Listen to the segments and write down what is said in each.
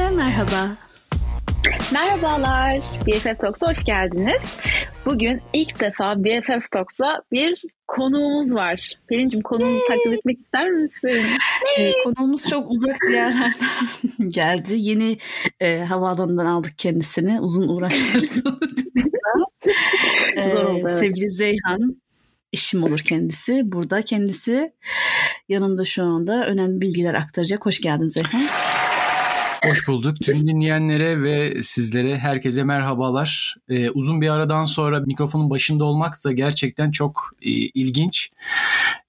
Herkese merhaba. Merhabalar, BFF Talks'a hoş geldiniz. Bugün ilk defa BFF Talks'a bir konuğumuz var. Pelin'cim konuğumuzu takip etmek ister misin? Ee, konuğumuz çok uzak diyarlardan geldi. Yeni e, havaalanından aldık kendisini. Uzun uğraşlar sonucunda. ee, Zor oldu, evet. Sevgili Zeyhan işim olur kendisi. Burada kendisi yanında şu anda önemli bilgiler aktaracak. Hoş geldin Zeyhan. Hoş bulduk. Tüm dinleyenlere ve sizlere herkese merhabalar. Ee, uzun bir aradan sonra mikrofonun başında olmak da gerçekten çok e, ilginç.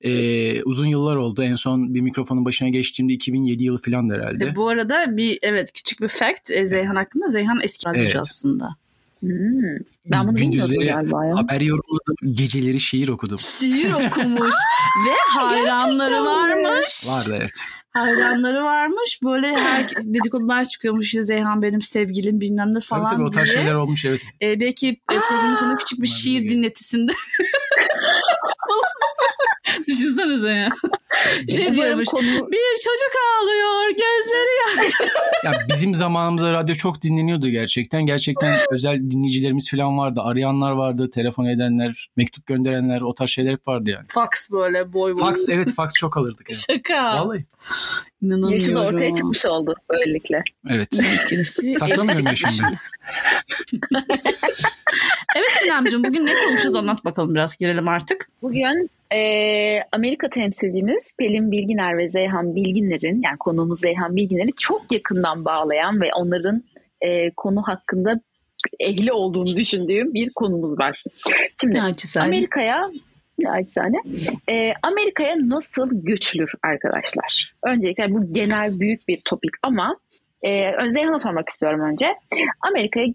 Ee, uzun yıllar oldu. En son bir mikrofonun başına geçtiğimde 2007 yılı falan herhalde. E, bu arada bir evet küçük bir fact e, Zeyhan hakkında. Zeyhan eski radyocu Evet. aslında. Hmm, ben bunu Gündüzleri galiba ya. haber yorumladım, geceleri şiir okudum. Şiir okumuş ve hayranları varmış. Vardı evet. hayranları varmış. Böyle her dedikodular çıkıyormuş işte Zeyhan benim sevgilim bilmem ne falan Tabii tabii o tarz diye. şeyler olmuş evet. Ee, belki e, programın sonunda küçük bir şiir dinletisinde. Düşünsenize ya. Şey diyormuş. konu- Bir çocuk ağlıyor gözleri yaş. Ya bizim zamanımızda radyo çok dinleniyordu gerçekten. Gerçekten özel dinleyicilerimiz falan vardı. Arayanlar vardı, telefon edenler, mektup gönderenler o tarz şeyler hep vardı yani. Fax böyle boy boy. Fax evet fax çok alırdık. Evet. Şaka. Vallahi. İnanamıyorum. Yaşı da ortaya çıkmış oldu böylelikle. Evet. Saklamıyorum yaşımda. Evet Sinemciğim bugün ne konuşacağız anlat bakalım biraz girelim artık. Bugün eee, Amerika temsilcimiz Pelin Bilginer ve Zeyhan Bilginer'in yani konuğumuz Zeyhan Bilginer'i çok yakından bağlayan ve onların eee, konu hakkında ehli olduğunu düşündüğüm bir konumuz var. Şimdi. Amerika'ya naçizane eee, Amerika'ya nasıl göçülür arkadaşlar? Öncelikle bu genel büyük bir topik ama eee Zeyhan'a sormak istiyorum önce. Amerika'ya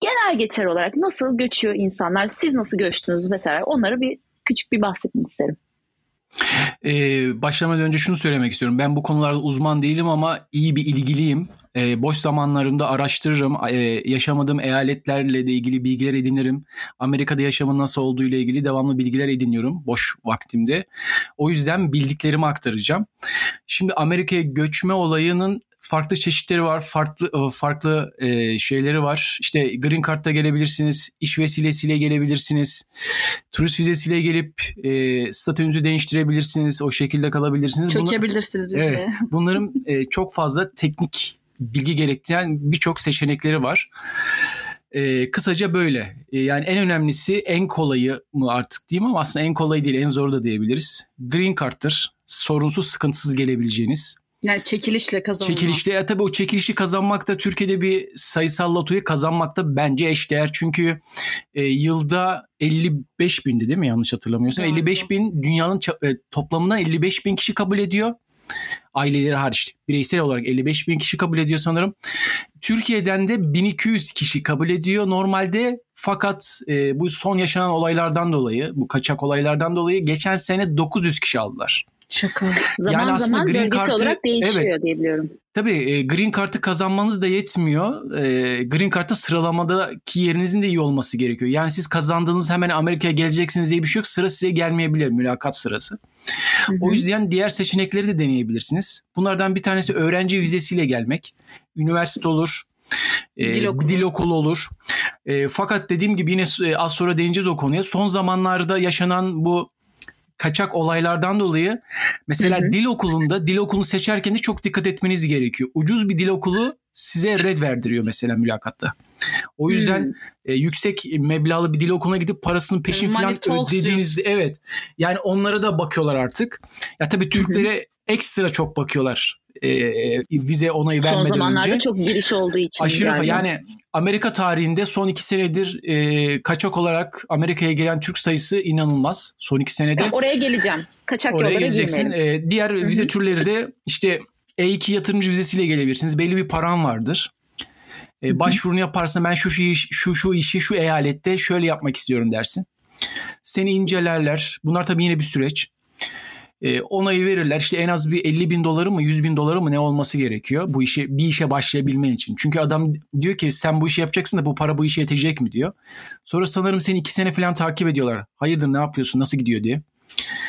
genel geçer olarak nasıl göçüyor insanlar? Siz nasıl göçtünüz mesela? Onları bir küçük bir bahsetmek isterim. Ee, başlamadan önce şunu söylemek istiyorum. Ben bu konularda uzman değilim ama iyi bir ilgiliyim. Ee, boş zamanlarımda araştırırım. Ee, yaşamadığım eyaletlerle de ilgili bilgiler edinirim. Amerika'da yaşamın nasıl olduğu ile ilgili devamlı bilgiler ediniyorum boş vaktimde. O yüzden bildiklerimi aktaracağım. Şimdi Amerika'ya göçme olayının farklı çeşitleri var, farklı e, farklı e, şeyleri var. İşte Green Card'da gelebilirsiniz, iş vesilesiyle gelebilirsiniz, turist vizesiyle gelip e, statünüzü değiştirebilirsiniz, o şekilde kalabilirsiniz. Bunlar- Çökebilirsiniz. bir Evet. Bunların e, çok fazla teknik bilgi gerektiren birçok seçenekleri var. E, kısaca böyle. E, yani en önemlisi en kolayı mı artık diyeyim ama aslında en kolayı değil en zoru da diyebiliriz. Green Card'tır. Sorunsuz sıkıntısız gelebileceğiniz. Yani çekilişle kazanma. Çekilişte ya tabii o çekilişi kazanmak da Türkiye'de bir sayısal lotoyu kazanmak da bence eşdeğer. Çünkü e, yılda 55 bindi değil mi yanlış hatırlamıyorsam. Galiba. 55 bin dünyanın e, toplamına 55 bin kişi kabul ediyor. Aileleri hariç bireysel olarak 55 bin kişi kabul ediyor sanırım. Türkiye'den de 1200 kişi kabul ediyor normalde fakat e, bu son yaşanan olaylardan dolayı bu kaçak olaylardan dolayı geçen sene 900 kişi aldılar. Şaka. Zaman Yani aslında zaman Green Card'ı- olarak değişiyor evet. diye biliyorum. Tabii e, Green Card'ı kazanmanız da yetmiyor. E, Green Card'da sıralamadaki yerinizin de iyi olması gerekiyor. Yani siz kazandığınız hemen Amerika'ya geleceksiniz diye bir şey yok. Sıra size gelmeyebilir mülakat sırası. Hı hı. O yüzden diğer seçenekleri de deneyebilirsiniz. Bunlardan bir tanesi öğrenci vizesiyle gelmek. Üniversite olur. e, Dil okulu. dil okulu olur. E, fakat dediğim gibi yine az sonra değineceğiz o konuya. Son zamanlarda yaşanan bu kaçak olaylardan dolayı mesela Hı hı. dil okulunda dil okulunu seçerken de çok dikkat etmeniz gerekiyor. Ucuz bir dil okulu size red verdiriyor mesela mülakatta. O yüzden Hmm. e, yüksek meblağlı bir dil okuluna gidip parasının peşin Money falan ödediğinizde evet. Yani onlara da bakıyorlar artık. Ya tabii Türklere ekstra çok bakıyorlar. E, vize onayı Son vermeden zamanlarda önce. çok giriş olduğu için. Aşırı galiba. yani Amerika tarihinde son iki senedir e, kaçak olarak Amerika'ya giren Türk sayısı inanılmaz. Son iki senede. Tamam, oraya geleceğim. Kaçak Oraya geleceksin. girmeyelim. Ee, diğer hı. vize türleri de işte E2 yatırımcı vizesiyle gelebilirsiniz. Belli bir paran vardır. Ee, başvurunu yaparsan ben şu şu, şu şu işi şu eyalette şöyle yapmak istiyorum dersin. Seni incelerler. Bunlar tabii yine bir süreç. Ee, onayı verirler. İşte en az bir 50 bin doları mı 100 bin doları mı ne olması gerekiyor bu işe bir işe başlayabilmen için. Çünkü adam diyor ki sen bu işi yapacaksın da bu para bu işe yetecek mi diyor. Sonra sanırım seni iki sene falan takip ediyorlar. Hayırdır ne yapıyorsun nasıl gidiyor diye.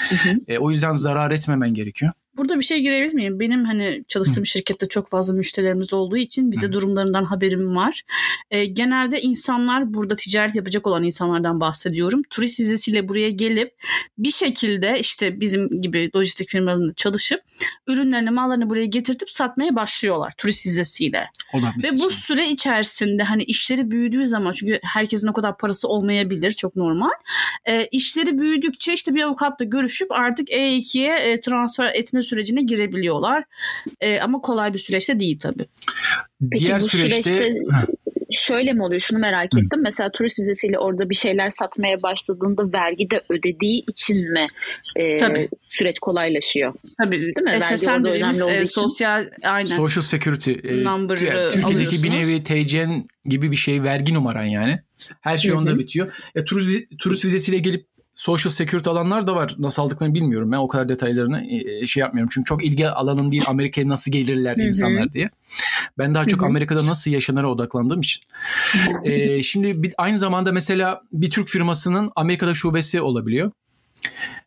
Hı hı. E, o yüzden zarar etmemen gerekiyor. Burada bir şey girebilir miyim? Benim hani çalıştığım Hı. şirkette çok fazla müşterilerimiz olduğu için vize Hı. durumlarından haberim var. E, genelde insanlar burada ticaret yapacak olan insanlardan bahsediyorum. Turist vizesiyle buraya gelip bir şekilde işte bizim gibi lojistik firmalarında çalışıp ürünlerini, mallarını buraya getirtip satmaya başlıyorlar turist vizesiyle. Ve bu süre içerisinde hani işleri büyüdüğü zaman çünkü herkesin o kadar parası olmayabilir çok normal. E, işleri büyüdükçe işte bir avukatla görüşüp artık E2'ye e, transfer etme sürecine girebiliyorlar. E, ama kolay bir süreçte değil tabii. Peki Diğer bu süreçte, süreçte şöyle mi oluyor? Şunu merak ettim. Hı. Mesela turist vizesiyle orada bir şeyler satmaya başladığında vergi de ödediği için mi e, Tabii. süreç kolaylaşıyor? Tabii. Değil mi? SSN dediğimiz e, sosyal aynen. Social Security e, Number Türkiye'deki bir nevi TCN gibi bir şey vergi numaran yani. Her şey onda bitiyor. E, turist, turist vizesiyle gelip social security alanlar da var. Nasıl aldıklarını bilmiyorum. Ben o kadar detaylarını e, şey yapmıyorum. Çünkü çok ilgi alanım değil Amerika'ya nasıl gelirler insanlar diye. Ben daha çok Amerika'da nasıl yaşanara odaklandığım için. ee, şimdi bir, aynı zamanda mesela bir Türk firmasının Amerika'da şubesi olabiliyor.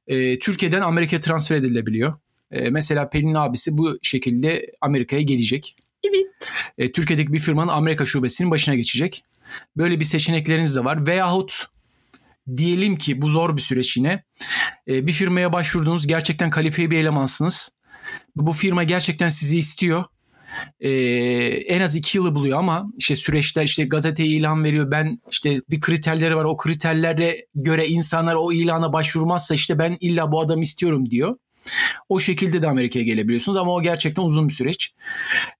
Ee, Türkiye'den Amerika'ya transfer edilebiliyor. Ee, mesela Pelin abisi bu şekilde Amerika'ya gelecek. Evet. Ee, Türkiye'deki bir firmanın Amerika şubesinin başına geçecek. Böyle bir seçenekleriniz de var. Veyahut diyelim ki bu zor bir süreç yine. E, bir firmaya başvurdunuz gerçekten kalifiye bir elemansınız. Bu firma gerçekten sizi istiyor. Ee, en az iki yılı buluyor ama işte süreçler işte gazeteye ilan veriyor. Ben işte bir kriterleri var. O kriterlere göre insanlar o ilana başvurmazsa işte ben illa bu adamı istiyorum diyor. O şekilde de Amerika'ya gelebiliyorsunuz ama o gerçekten uzun bir süreç.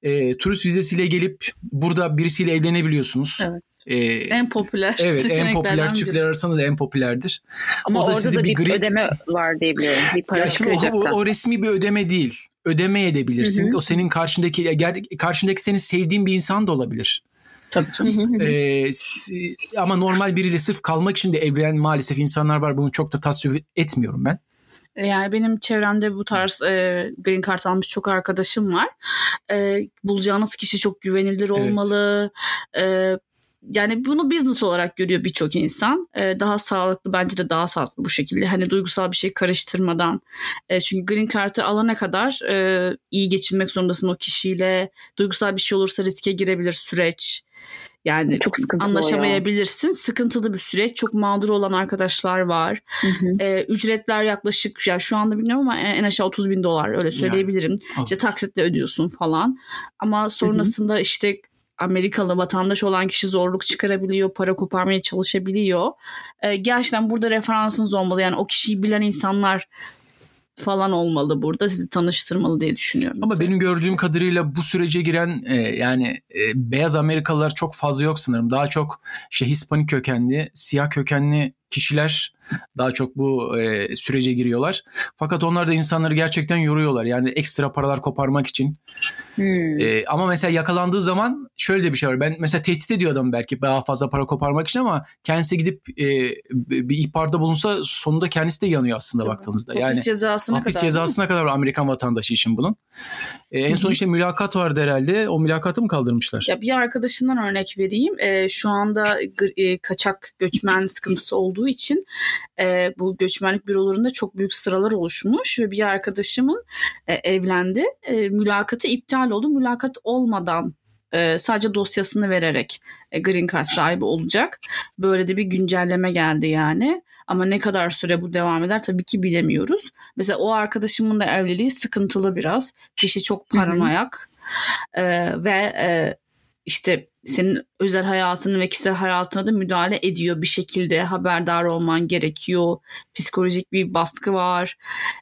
E, turist vizesiyle gelip burada birisiyle evlenebiliyorsunuz. Evet. Ee, en popüler. Evet en popüler Türkler arasında da en popülerdir. Ama o da orada da bir, bir gri... ödeme var diye biliyorum. Bir para ya şimdi o, o, o resmi bir ödeme değil. Ödeme edebilirsin. Hı hı. O senin karşındaki karşındaki senin sevdiğin bir insan da olabilir. Tabii canım. ee, ama normal biriyle sırf kalmak için de evlenen maalesef insanlar var. Bunu çok da tasvip etmiyorum ben. Yani benim çevremde bu tarz e, green card almış çok arkadaşım var. E, bulacağınız kişi çok güvenilir olmalı. Evet. E, yani bunu business olarak görüyor birçok insan. Ee, daha sağlıklı bence de daha sağlıklı bu şekilde. Hani duygusal bir şey karıştırmadan. E, çünkü green card'ı alana kadar e, iyi geçinmek zorundasın o kişiyle. Duygusal bir şey olursa riske girebilir süreç. Yani çok anlaşamayabilirsin. Ya. Sıkıntılı bir süreç. Çok mağdur olan arkadaşlar var. Hı hı. Ee, ücretler yaklaşık ya şu anda bilmiyorum ama en aşağı 30 bin dolar öyle söyleyebilirim. Yani. İşte taksitle ödüyorsun falan. Ama sonrasında hı hı. işte Amerikalı vatandaş olan kişi zorluk çıkarabiliyor, para koparmaya çalışabiliyor. Ee, gerçekten burada referansınız olmalı. Yani o kişiyi bilen insanlar falan olmalı burada sizi tanıştırmalı diye düşünüyorum. Ama benim gördüğüm kadarıyla bu sürece giren e, yani e, beyaz Amerikalılar çok fazla yok sanırım. Daha çok işte Hispanik kökenli, siyah kökenli kişiler daha çok bu e, sürece giriyorlar. Fakat onlar da insanları gerçekten yoruyorlar. Yani ekstra paralar koparmak için. Hmm. E, ama mesela yakalandığı zaman şöyle de bir şey var. Ben mesela tehdit ediyor adam belki daha fazla para koparmak için ama kendisi gidip e, bir ihbarda bulunsa sonunda kendisi de yanıyor aslında Tabii. baktığınızda. Yani hapis cezasına hapis kadar. cezasına kadar Amerikan vatandaşı için bunun. E, en son işte mülakat vardı herhalde. O mülakatı mı kaldırmışlar? Ya bir arkadaşımdan örnek vereyim. E, şu anda e, kaçak göçmen sıkıntısı olduğu için e, bu göçmenlik bürolarında çok büyük sıralar oluşmuş ve bir arkadaşımın e, evlendi. E, mülakatı iptal oldu. Mülakat olmadan e, sadece dosyasını vererek e, green card sahibi olacak. Böyle de bir güncelleme geldi yani. Ama ne kadar süre bu devam eder tabii ki bilemiyoruz. Mesela o arkadaşımın da evliliği sıkıntılı biraz. Kişi çok paranoyak. E, ve e, işte senin özel hayatının ve kişisel hayatına da müdahale ediyor bir şekilde haberdar olman gerekiyor. Psikolojik bir baskı var.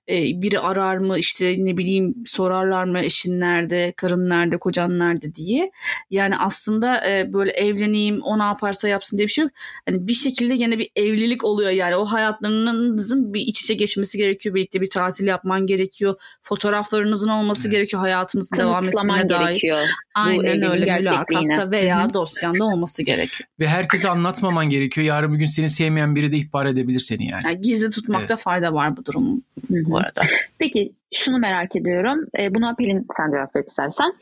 Ee, biri arar mı işte ne bileyim sorarlar mı eşin nerede, karın nerede, kocan nerede diye. Yani aslında e, böyle evleneyim o ne yaparsa yapsın diye bir şey yok. Hani bir şekilde yine bir evlilik oluyor yani o hayatlarınızın bir iç içe geçmesi gerekiyor. Birlikte bir tatil yapman gerekiyor. Fotoğraflarınızın olması gerekiyor hayatınızın devam dair. gerekiyor. Aynen öyle mülakatta veya Hı-hı. dosyanda olması gerekiyor. Ve herkese anlatmaman gerekiyor. Yarın bir gün seni sevmeyen biri de ihbar edebilir seni yani. yani gizli tutmakta evet. fayda var bu durum bu arada. Peki şunu merak ediyorum. E, buna Pelin sen cevap ver istersen.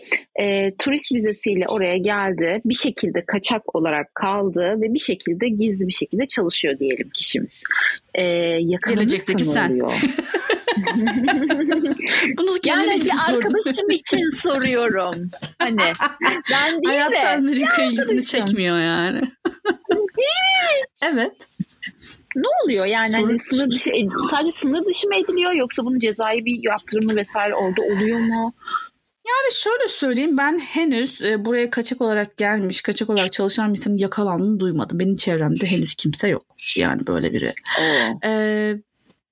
E, turist vizesiyle oraya geldi. Bir şekilde kaçak olarak kaldı ve bir şekilde gizli bir şekilde çalışıyor diyelim kişimiz. E, Gelecekteki sen. Bunu yani bir sordum. arkadaşım için soruyorum. Hani ben değil Hayatta de. Amerika ilgisini çekmiyor yani. evet. Ne oluyor yani hani sınır dışı sadece sınır dışı mı ediliyor yoksa bunun cezai bir yaptırımı vesaire orada oluyor mu? Yani şöyle söyleyeyim ben henüz e, buraya kaçak olarak gelmiş, kaçak olarak çalışan bir insanın yakalandığını duymadım. Benim çevremde henüz kimse yok. Yani böyle biri. Ee,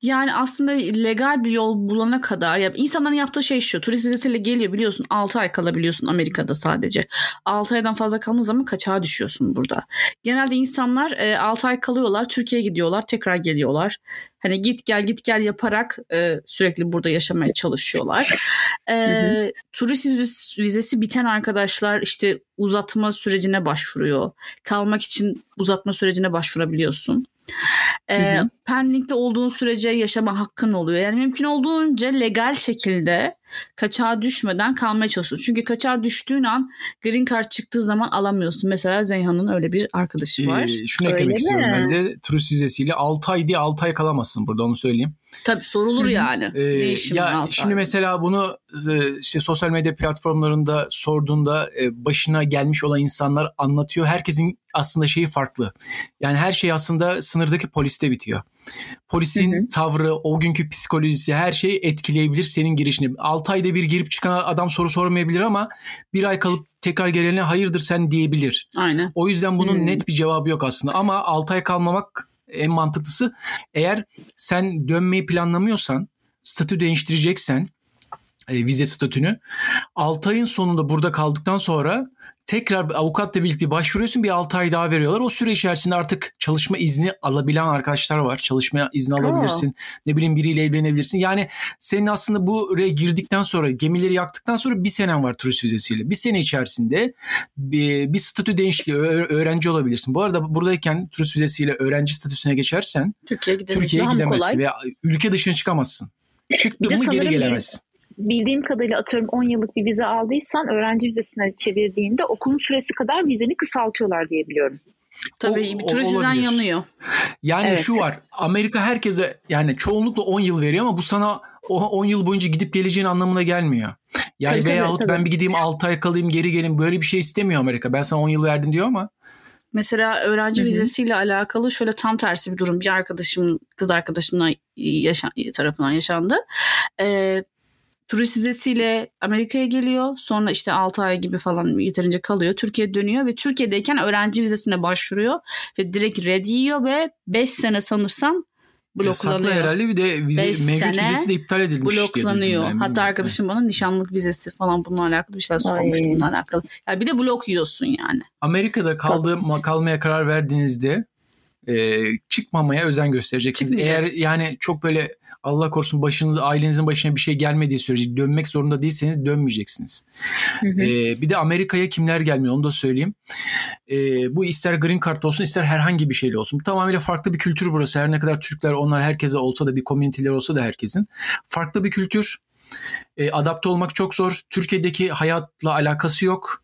yani aslında legal bir yol bulana kadar ya insanların yaptığı şey şu. Turist vizesiyle geliyor biliyorsun 6 ay kalabiliyorsun Amerika'da sadece. 6 aydan fazla kaldığın zaman kaçağa düşüyorsun burada. Genelde insanlar e, 6 ay kalıyorlar Türkiye'ye gidiyorlar tekrar geliyorlar. Hani git gel git gel yaparak e, sürekli burada yaşamaya çalışıyorlar. E, Hı turist viz- vizesi biten arkadaşlar işte uzatma sürecine başvuruyor. Kalmak için uzatma sürecine başvurabiliyorsun. E, pendingde olduğun sürece yaşama hakkın oluyor. Yani mümkün olduğunca legal şekilde kaçağa düşmeden kalmaya çalışıyorsun. Çünkü kaçağa düştüğün an green card çıktığı zaman alamıyorsun. Mesela Zeyhan'ın öyle bir arkadaşı var. Ee, şunu Öyle eklemek mi? istiyorum ben de turist vizesiyle 6 ay diye 6 ay kalamazsın burada onu söyleyeyim. Tabii sorulur yani. Ee, ya şimdi ay? mesela bunu e, işte sosyal medya platformlarında sorduğunda e, başına gelmiş olan insanlar anlatıyor. Herkesin aslında şeyi farklı. Yani her şey aslında sınırdaki poliste bitiyor. Polisin Hı hı. tavrı, o günkü psikolojisi her şey etkileyebilir senin girişini. 6 ayda bir girip çıkan adam soru sormayabilir ama bir ay kalıp tekrar gelene hayırdır sen diyebilir. Aynen. O yüzden bunun Hmm. net bir cevabı yok aslında ama 6 ay kalmamak en mantıklısı. Eğer sen dönmeyi planlamıyorsan, statü değiştireceksen e, vize statünü 6 ayın sonunda burada kaldıktan sonra tekrar avukatla birlikte başvuruyorsun bir 6 ay daha veriyorlar. O süre içerisinde artık çalışma izni alabilen arkadaşlar var. Çalışma izni alabilirsin. Ne bileyim biriyle evlenebilirsin. Yani senin aslında buraya girdikten sonra gemileri yaktıktan sonra bir senen var turist vizesiyle. Bir sene içerisinde bir, bir statü değişikliği öğrenci olabilirsin. Bu arada buradayken turist vizesiyle öğrenci statüsüne geçersen Türkiye'ye gidebilirsin. Türkiye'ye gidemezsin veya ülke dışına çıkamazsın. Çıktın mı geri gelemezsin. Bildiğim kadarıyla atıyorum 10 yıllık bir vize aldıysan öğrenci vizesine çevirdiğinde okulun süresi kadar vizeni kısaltıyorlar diye biliyorum. Tabii O- bir vizen olabilir. yanıyor. Yani Evet. şu var. Amerika herkese yani çoğunlukla 10 yıl veriyor ama bu sana o 10 yıl boyunca gidip geleceğin anlamına gelmiyor. Yani Tabii, tabii, veyahut tabii. ben bir gideyim 6 ay kalayım geri geleyim böyle bir şey istemiyor Amerika. Ben sana 10 yıl verdim diyor ama Mesela öğrenci Hı hı. vizesiyle alakalı şöyle tam tersi bir durum. Bir arkadaşım, kız arkadaşımla yaşa tarafından yaşandı. Ee, turist vizesiyle Amerika'ya geliyor. Sonra işte 6 ay gibi falan yeterince kalıyor. Türkiye'ye dönüyor ve Türkiye'deyken öğrenci vizesine başvuruyor. Ve direkt red yiyor ve 5 sene sanırsam yasaklı bloklanıyor. herhalde bir de vize, Beş mevcut sene vizesi de iptal edilmiş. bloklanıyor. Hatta arkadaşım bana nişanlık vizesi falan bununla alakalı bir şeyler sormuştu Ay. bununla alakalı. Yani bir de blok yiyorsun yani. Amerika'da kaldığı, Tatsız. kalmaya karar verdiğinizde e, çıkmamaya özen göstereceksiniz. Eğer yani çok böyle Allah korusun başınız ailenizin başına bir şey gelmediği sürece dönmek zorunda değilseniz dönmeyeceksiniz. Hı hı. Ee, bir de Amerika'ya kimler gelmiyor onu da söyleyeyim. Ee, bu ister green card olsun ister herhangi bir şeyle olsun. Bu tamamıyla farklı bir kültür burası. Her ne kadar Türkler onlar herkese olsa da bir komüniteler olsa da herkesin. Farklı bir kültür. Ee, adapte olmak çok zor. Türkiye'deki hayatla alakası yok.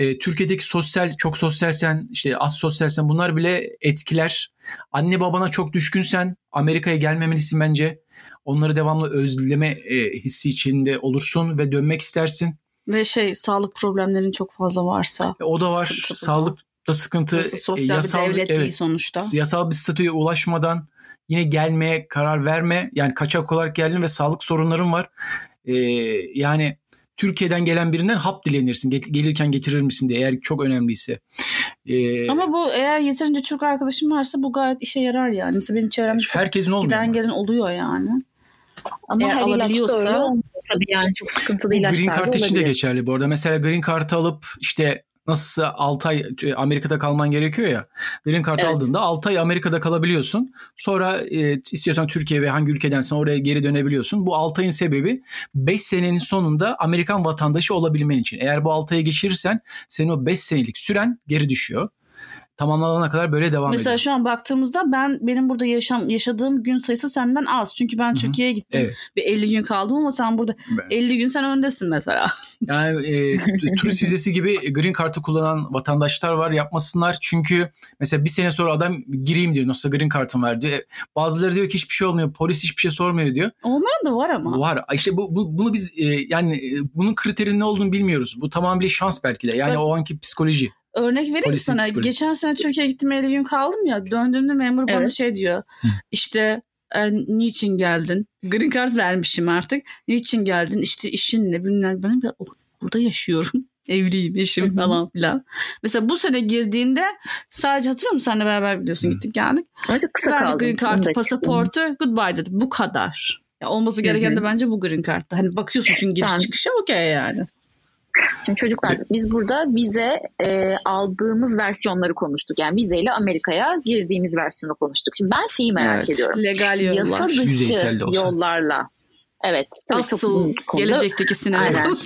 Ee, Türkiye'deki sosyal çok sosyalsen işte az sosyalsen bunlar bile etkiler. Anne babana çok düşkünsen Amerika'ya gelmemelisin bence. Onları devamlı özleme e, hissi içinde olursun ve dönmek istersin. Ve şey sağlık problemlerin çok fazla varsa. E, O da var. sıkıntı bu. Sağlıkta sıkıntı. Burası E, sosyal yasal- bir devlet değil evet, sonuçta. Yasal bir statüye ulaşmadan yine gelmeye karar verme. Yani kaçak olarak geldin ve sağlık sorunların var. E, yani Türkiye'den gelen birinden hap dilenirsin. Gelirken getirir misin diye eğer çok önemliyse. E, Ama bu eğer yeterince Türk arkadaşım varsa bu gayet işe yarar yani. Mesela benim çevremde herkesin olmuyor. giden ama. gelen oluyor yani. Ama Eğer her ilaçta alabiliyorsa- öyle tabii yani çok sıkıntılı ilaçlar green card için de geçerli bu arada. Mesela green card alıp işte nasılsa 6 ay e, Amerika'da kalman gerekiyor ya. Green card Evet. aldığında 6 ay Amerika'da kalabiliyorsun. Sonra e, istiyorsan Türkiye ve hangi ülkedensen oraya geri dönebiliyorsun. Bu 6 ayın sebebi 5 senenin sonunda Amerikan vatandaşı olabilmen için. Eğer bu 6 ayı geçirirsen senin o 5 senelik süren geri düşüyor. Tamamlanana kadar böyle devam Mesela ediyor. şu an baktığımızda ben benim burada yaşam yaşadığım gün sayısı senden az. Çünkü ben Türkiye'ye gittim. Evet. Bir 50 gün kaldım ama sen burada 50 gün sen öndesin mesela. Yani e, turist vizesi gibi green kartı kullanan vatandaşlar var yapmasınlar. Çünkü mesela bir sene sonra adam gireyim diyor. Nasıl green kartım var diyor. E, Bazıları diyor ki hiçbir şey olmuyor. Polis hiçbir şey sormuyor diyor. Olmayan da var ama. Var. İşte bu, bu bunu biz e, yani e, bunun kriterinin ne olduğunu bilmiyoruz. Bu tamamıyla şans belki de. Yani Bak- o anki psikoloji. Örnek vereyim mi Polisin sana. psikolojisi. Geçen sene Türkiye'ye gittim 50 gün kaldım ya. Döndüğümde memur bana Evet. şey diyor. İşte e, niçin geldin? Green card vermişim artık. Niçin geldin? İşte işin ne bilmem. Ben de "Oh, burada yaşıyorum. Evliyim, eşim falan filan. Mesela bu sene girdiğimde sadece hatırlıyor musun? Seninle beraber biliyorsun gittik geldik. Bence kısa Verdik kaldım. green da pasaportu, goodbye dedi. Bu kadar. Ya olması gereken de bence bu green kartta. Hani bakıyorsun çünkü giriş çıkışa okey yani. Şimdi çocuklar biz burada vize e, aldığımız versiyonları konuştuk. Yani vizeyle Amerika'ya girdiğimiz versiyonu konuştuk. Şimdi ben şeyi merak Evet, ediyorum. Legal Yasa yollar. dışı de olsa. yollarla. Evet. Asıl gelecekteki sinema. Aynen.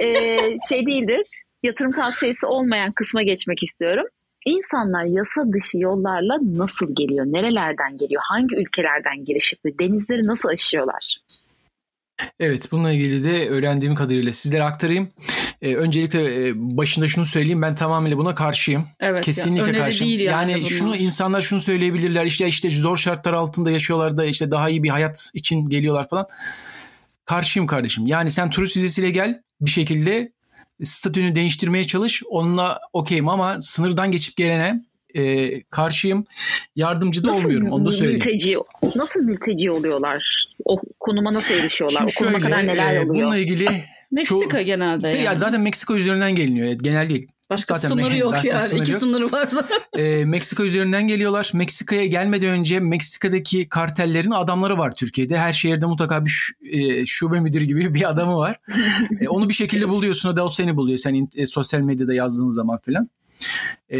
e, şey değildir. Yatırım tavsiyesi olmayan kısma geçmek istiyorum. İnsanlar yasa dışı yollarla nasıl geliyor? Nerelerden geliyor? Hangi ülkelerden giriş yapıyor? Denizleri nasıl aşıyorlar? Evet bununla ilgili de öğrendiğim kadarıyla sizlere aktarayım. E, öncelikle e, başında şunu söyleyeyim ben tamamıyla buna karşıyım. Evet, Kesinlikle ya, karşıyım. değil yani, yani bunlar. şunu insanlar şunu söyleyebilirler işte işte zor şartlar altında yaşıyorlar da işte daha iyi bir hayat için geliyorlar falan. Karşıyım kardeşim. Yani sen turist vizesiyle gel bir şekilde statünü değiştirmeye çalış. Onunla okeyim ama sınırdan geçip gelene e, karşıyım. Yardımcı da olmuyorum onu da söyleyeyim. mülteci, nasıl mülteci oluyorlar? O konuma nasıl erişiyorlar? Şimdi o konuma şöyle kadar neler e, oluyor? bununla ilgili Meksika Çok- genelde ya yani. zaten Meksika üzerinden geliniyor. Genel değil. Başka zaten sınırı yok zaten yani. sınır İki yok. sınırı var zaten. E, Meksika üzerinden geliyorlar. Meksika'ya gelmeden önce Meksika'daki kartellerin adamları var Türkiye'de. Her şehirde mutlaka bir ş- e, şube müdürü gibi bir adamı var. E, onu bir şekilde buluyorsun. O da o seni buluyor. Sen e, sosyal medyada yazdığın zaman filan. E,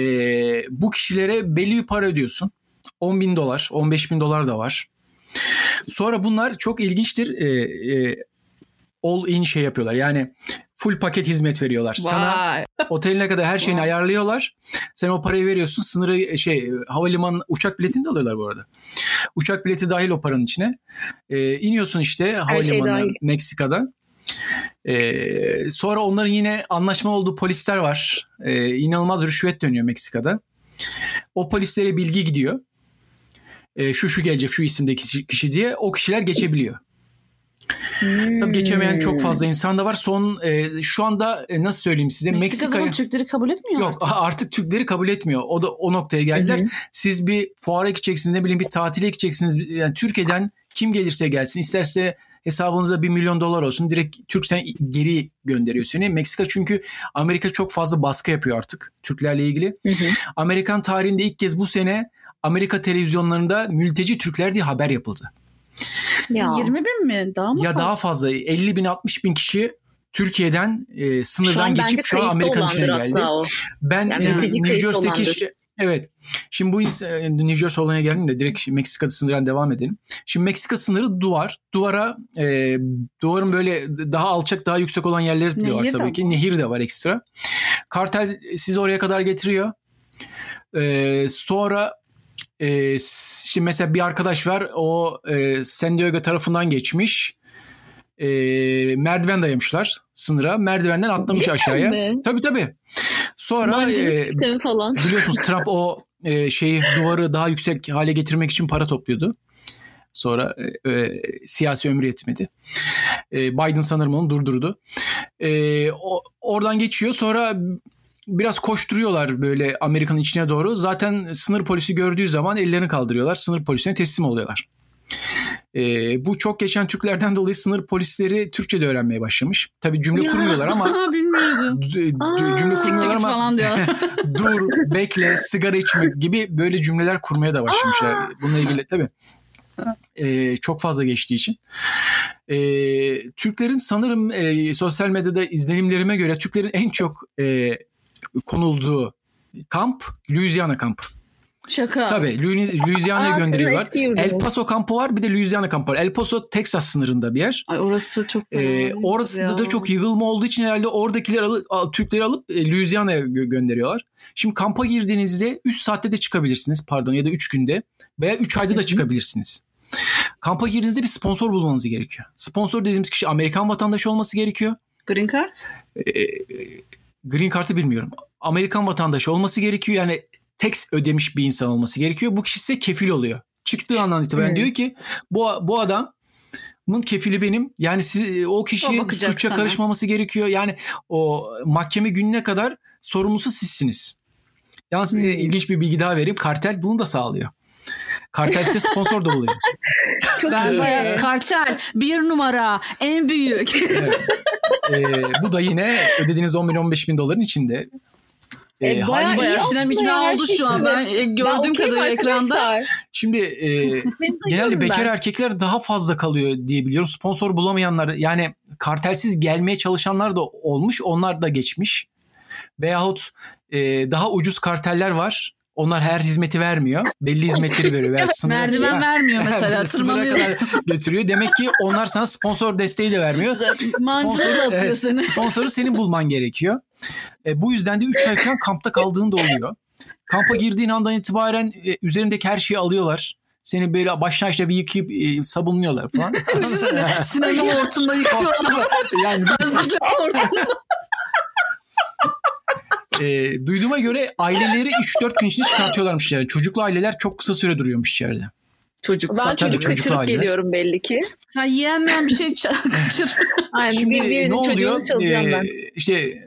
bu kişilere belli bir para ödüyorsun. 10 bin dolar, 15 bin dolar da var. Sonra bunlar çok ilginçtir. E, e, all in şey yapıyorlar. Yani full paket hizmet veriyorlar. Sana Vay. Oteline kadar her şeyini Wow. ayarlıyorlar. Sen o parayı veriyorsun. Sınırı şey havalimanı uçak biletini de alıyorlar bu arada. Uçak bileti dahil o paranın içine. Ee, iniyorsun işte şey havalimanı dahil. Meksika'da. Ee, sonra onların yine anlaşma olduğu polisler var. Ee, inanılmaz rüşvet dönüyor Meksika'da. O polislere bilgi gidiyor. Ee, şu şu gelecek şu isimdeki kişi, kişi diye o kişiler geçebiliyor. Tabii geçemeyen Hmm. çok fazla insan da var. Son e, şu anda e, nasıl söyleyeyim size Meksika Meksika'ya Türkleri kabul etmiyor Yok artık. artık Türkleri kabul etmiyor. O da o noktaya geldiler. Hı hı. Siz bir fuara gideceksiniz ne bileyim bir tatile gideceksiniz. Yani Türkiye'den kim gelirse gelsin isterse hesabınıza bir milyon dolar olsun direkt Türk seni geri gönderiyor seni. Meksika çünkü Amerika çok fazla baskı yapıyor artık Türklerle ilgili. Hı hı. Amerikan tarihinde ilk kez bu sene Amerika televizyonlarında mülteci Türkler diye haber yapıldı. Ya. 20 bin mi? Daha mı ya fazla? daha fazla 50 bin 60 bin kişi Türkiye'den e, Şu sınırdan an bence geçip şu an kayıtlı Amerikan içine geldi. o. Ben Yani e, New Jersey'deki evet. Şimdi bu e, New Jersey olayına geldim de direkt Meksika sınırından devam edelim. Şimdi Meksika sınırı duvar. Duvara e, duvarın böyle daha alçak daha yüksek olan yerleri de var Nehir de tabii ki. var. Nehir de var ekstra. Kartel sizi oraya kadar getiriyor. E, sonra e, şimdi mesela bir arkadaş var o e, San Diego tarafından geçmiş. E, merdiven dayamışlar sınıra. Merdivenden atlamış Cidden aşağıya. mi? Tabii tabii. Sonra e, falan. biliyorsunuz Trump o e, şeyi duvarı daha yüksek hale getirmek için para topluyordu. Sonra e, e, siyasi ömrü yetmedi. E, Biden sanırım onu durdurdu. E, o, oradan geçiyor. Sonra biraz koşturuyorlar böyle Amerika'nın içine doğru. Zaten sınır polisi gördüğü zaman ellerini kaldırıyorlar. Sınır polisine teslim oluyorlar. E, bu çok geçen Türklerden dolayı sınır polisleri Türkçe de öğrenmeye başlamış. Tabii cümle Ya. kurmuyorlar ama bilmiyordum. d- Aa. cümle kurmuyorlar ama falan diyor. dur, bekle, sigara içmek gibi böyle cümleler kurmaya da başlamışlar. Bununla ilgili tabii. Ee, çok fazla geçtiği için. Ee, Türklerin sanırım e, sosyal medyada izlenimlerime göre Türklerin en çok e, konulduğu kamp Louisiana kampı. Şaka. Tabii Louisiana'ya gönderiyorlar. El Paso kampı var bir de Louisiana kampı var. El Paso Texas sınırında bir yer. Ay orası çok Ee, orası ya? da çok yığılma olduğu için herhalde oradakileri alıp, al- Türkleri alıp e, Louisiana'ya gö- gönderiyorlar. Şimdi kampa girdiğinizde 3 saatte de çıkabilirsiniz pardon ya da 3 günde veya 3 ayda da çıkabilirsiniz. Kampa girdiğinizde bir sponsor bulmanız gerekiyor. Sponsor dediğimiz kişi Amerikan vatandaşı olması gerekiyor. Green Card? Green Card'ı bilmiyorum. Amerikan vatandaşı olması gerekiyor. Yani tax ödemiş bir insan olması gerekiyor. Bu kişi ise kefil oluyor. Çıktığı andan itibaren Hmm. diyor ki bu bu adamın kefili benim. Yani siz, o O kişi bakacak suça sana. karışmaması gerekiyor. Yani o mahkeme gününe kadar sorumlusu sizsiniz. Yalnız e, Hmm. ilginç bir bilgi daha vereyim. Kartel bunu da sağlıyor. Kartel size sponsor da oluyor. Çok Ben iyi. bayağı kartel bir numara en büyük. Evet. E, bu da yine ödediğiniz 10 bin 15 bin doların içinde. E, E, bayağı Bayağı Sinem ikna oldu şu an. Ben e, gördüğüm kadarıyla ekranda. Şimdi e, genelde bekar ben. erkekler daha fazla kalıyor diye biliyorum. Sponsor bulamayanlar yani kartelsiz gelmeye çalışanlar da olmuş. Onlar da geçmiş. Veyahut e, daha ucuz karteller var. Onlar her hizmeti vermiyor. Belli hizmetleri veriyor. Veya sınıra- Merdiven vermiyor mesela. kadar götürüyor. Demek ki onlar sana sponsor desteği de vermiyor. Mancınık da atıyor evet, seni. Sponsoru senin bulman gerekiyor. E, bu yüzden de 3 ay falan kampta kaldığın da oluyor. Kampa girdiğin andan itibaren e, üzerindeki her şeyi alıyorlar. Seni böyle baştan aşağı bir yıkayıp e, sabunluyorlar falan. Düşünsene Sinema hortumla yıkıyorlar. yani Tazikle hortumla. e, duyduğuma göre aileleri 3-4 gün içinde çıkartıyorlarmış yani. Çocuklu aileler çok kısa süre duruyormuş içeride. Çocuk Ben zaten. Çocuk çocuk kaçırıp hali. geliyorum belli ki. Sen yiyenmeyen bir şey ça- kaçır. Aynen Şimdi bir, ne oluyor? Ee, ben. işte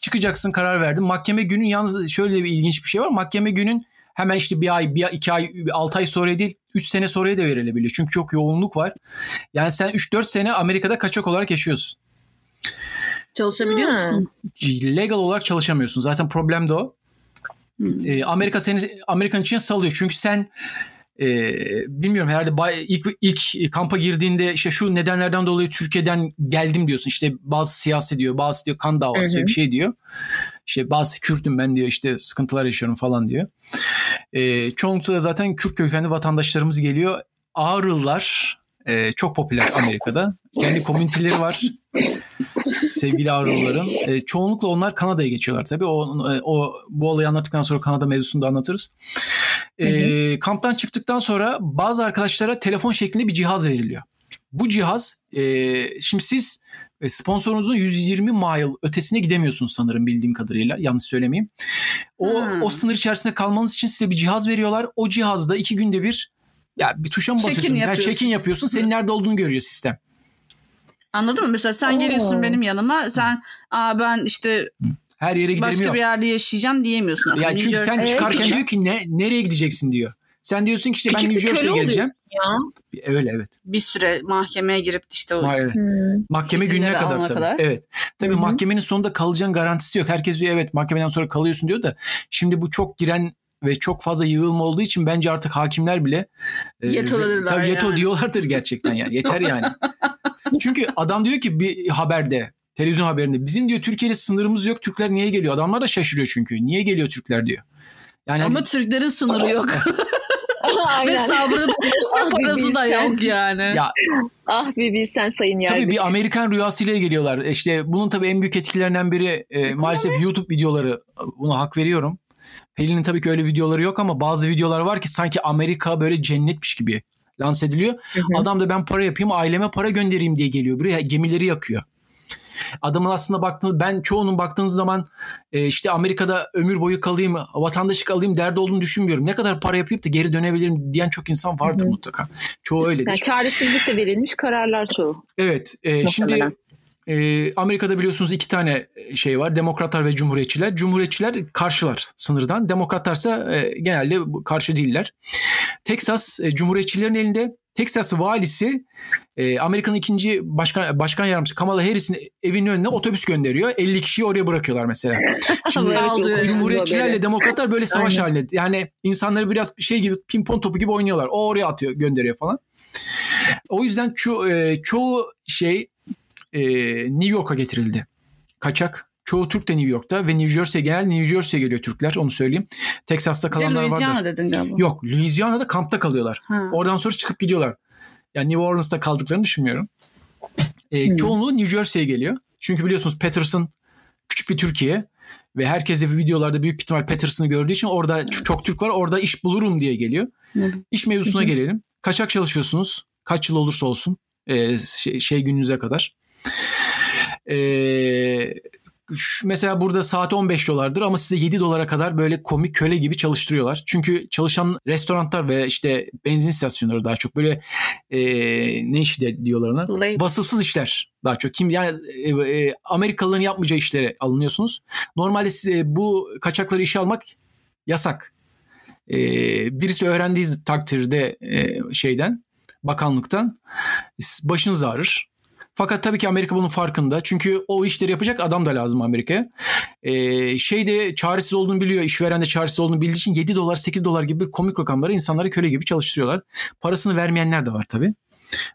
çıkacaksın karar verdin. Mahkeme günün yalnız şöyle bir ilginç bir şey var. Mahkeme günün hemen işte bir ay, bir ay, iki ay, altı ay sonra değil, üç sene sonraya da verilebiliyor. Çünkü çok yoğunluk var. Yani sen 3-4 sene Amerika'da kaçak olarak yaşıyorsun. Çalışabiliyor Ha. musun? Legal olarak çalışamıyorsun. Zaten problem de o. Hmm. Ee, Amerika seni Amerikan içine salıyor. Çünkü sen e, bilmiyorum herhalde bay- ilk ilk kampa girdiğinde işte şu nedenlerden dolayı Türkiye'den geldim diyorsun. İşte bazı siyasi diyor, bazı diyor kan davası Hı hı. diyor, bir şey diyor. İşte bazı Kürt'üm ben diyor işte sıkıntılar yaşıyorum falan diyor. E, çoğunlukla da zaten Kürt kökenli vatandaşlarımız geliyor. Ağrılılar e, çok popüler Amerika'da. Kendi komüniteleri var. Sevgili Ağrılıların. E, çoğunlukla onlar Kanada'ya geçiyorlar tabii. O, o bu olayı anlattıktan sonra Kanada mevzusunu da anlatırız. E, kamptan çıktıktan sonra bazı arkadaşlara telefon şeklinde bir cihaz veriliyor. Bu cihaz e, şimdi siz e, sponsorunuzun 120 mile ötesine gidemiyorsunuz sanırım bildiğim kadarıyla. Yanlış söylemeyeyim. O, Hmm. o sınır içerisinde kalmanız için size bir cihaz veriyorlar. O cihazda iki günde bir ya bir tuşa mı Check-in basıyorsun? Ya yapıyorsun. check-in yapıyorsun. Senin nerede olduğunu görüyor sistem. Anladın mı? Mesela sen Oo. geliyorsun benim yanıma. Sen Aa, ben işte Her yere giderim başka yok. bir yerde yaşayacağım diyemiyorsun. Ya New çünkü sen Jersey- Evet. çıkarken diyor ki ne nereye gideceksin diyor. Sen diyorsun ki işte ben Küçük New Jersey'ye geleceğim. Ya. Öyle evet. bir süre mahkemeye girip işte o evet. Hmm. Mahkeme gününe kadar tabii. kadar. Evet. Tabii Hı hı. mahkemenin sonunda kalacağın garantisi yok. Herkes diyor evet mahkemeden sonra kalıyorsun diyor da şimdi bu çok giren ve çok fazla yığılma olduğu için bence artık hakimler bile e, Yeto dediler tabii yeto yani. diyorlardır gerçekten yani. Yeter yani. Çünkü adam diyor ki bir haberde televizyon haberinde bizim diyor Türkiye'de sınırımız yok. Türkler niye geliyor? Adamlar da şaşırıyor çünkü. Niye geliyor Türkler diyor. Yani ama Türklerin sınırı yok. Ve Aynen. sabrı da Ah, parası da yok yani. ya Ah bir bilsen sayın yargıç. Tabii bir Amerikan rüyasıyla geliyorlar. İşte bunun tabii en büyük etkilerinden biri e, maalesef YouTube videoları. Buna hak veriyorum. Pelin'in tabii ki öyle videoları yok ama bazı videolar var ki sanki Amerika böyle cennetmiş gibi lanse ediliyor. Hı hı. Adam da ben para yapayım aileme para göndereyim diye geliyor. Buraya gemileri yakıyor. Adamın aslında baktığınız ben çoğunun baktığınız zaman e, işte Amerika'da ömür boyu kalayım, vatandaşlık alayım derdi olduğunu düşünmüyorum. Ne kadar para yapıp da geri dönebilirim diyen çok insan vardır Hı hı. mutlaka. Çoğu öyledir. Yani çaresizlikle verilmiş kararlar çoğu. Evet. e, şimdi Muhtemelen. E, Amerika'da biliyorsunuz iki tane şey var. Demokratlar ve Cumhuriyetçiler. Cumhuriyetçiler karşılar sınırdan. Demokratlarsa e, genelde karşı değiller. Texas e, Cumhuriyetçilerin elinde. Texas valisi e, Amerika'nın ikinci başkan başkan yardımcısı Kamala Harris'in evinin önüne otobüs gönderiyor. 50 kişiyi oraya bırakıyorlar mesela. Şimdi Cumhuriyetçilerle demokratlar böyle savaş Aynen. halinde. Yani insanları biraz şey gibi pimpon topu gibi oynuyorlar. O oraya atıyor, gönderiyor falan. O yüzden ço- e, çoğu şey e, New York'a getirildi. Kaçak Çoğu Türk de New York'ta ve New Jersey'e genel New Jersey'e geliyor Türkler onu söyleyeyim. Texas'ta kalanlar vardır. Louisiana dedin galiba. Yok Louisiana'da kampta kalıyorlar. Ha. Oradan sonra çıkıp gidiyorlar. Yani New Orleans'ta kaldıklarını düşünmüyorum. E, Hmm. Çoğunluğu New Jersey'ye geliyor. Çünkü biliyorsunuz Patterson küçük bir Türkiye ve herkes de videolarda büyük ihtimal Patterson'ı gördüğü için orada ç- çok Türk var. Orada iş bulurum diye geliyor. Hı. İş mevzusuna gelelim. Kaçak çalışıyorsunuz. Kaç yıl olursa olsun. e, şey, şey gününüze kadar. E, şu- mesela burada saat 15 dolardır ama size 7 dolara kadar böyle komik köle gibi çalıştırıyorlar. Çünkü çalışan restoranlar ve işte benzin istasyonları daha çok böyle e, ne işi de diyorlar ona? Labor. Vasıfsız işler daha çok. Kim yani e, e, Amerikalıların yapmayacağı işlere alınıyorsunuz. Normalde size bu kaçakları işe almak yasak. E, birisi öğrendiği takdirde e, şeyden bakanlıktan başınız ağrır. Fakat tabii ki Amerika bunun farkında. Çünkü o işleri yapacak adam da lazım Amerika'ya. Ee, şey de çaresiz olduğunu biliyor. işveren de çaresiz olduğunu bildiği için 7 dolar 8 dolar gibi bir komik rakamlara insanları köle gibi çalıştırıyorlar. Parasını vermeyenler de var tabii.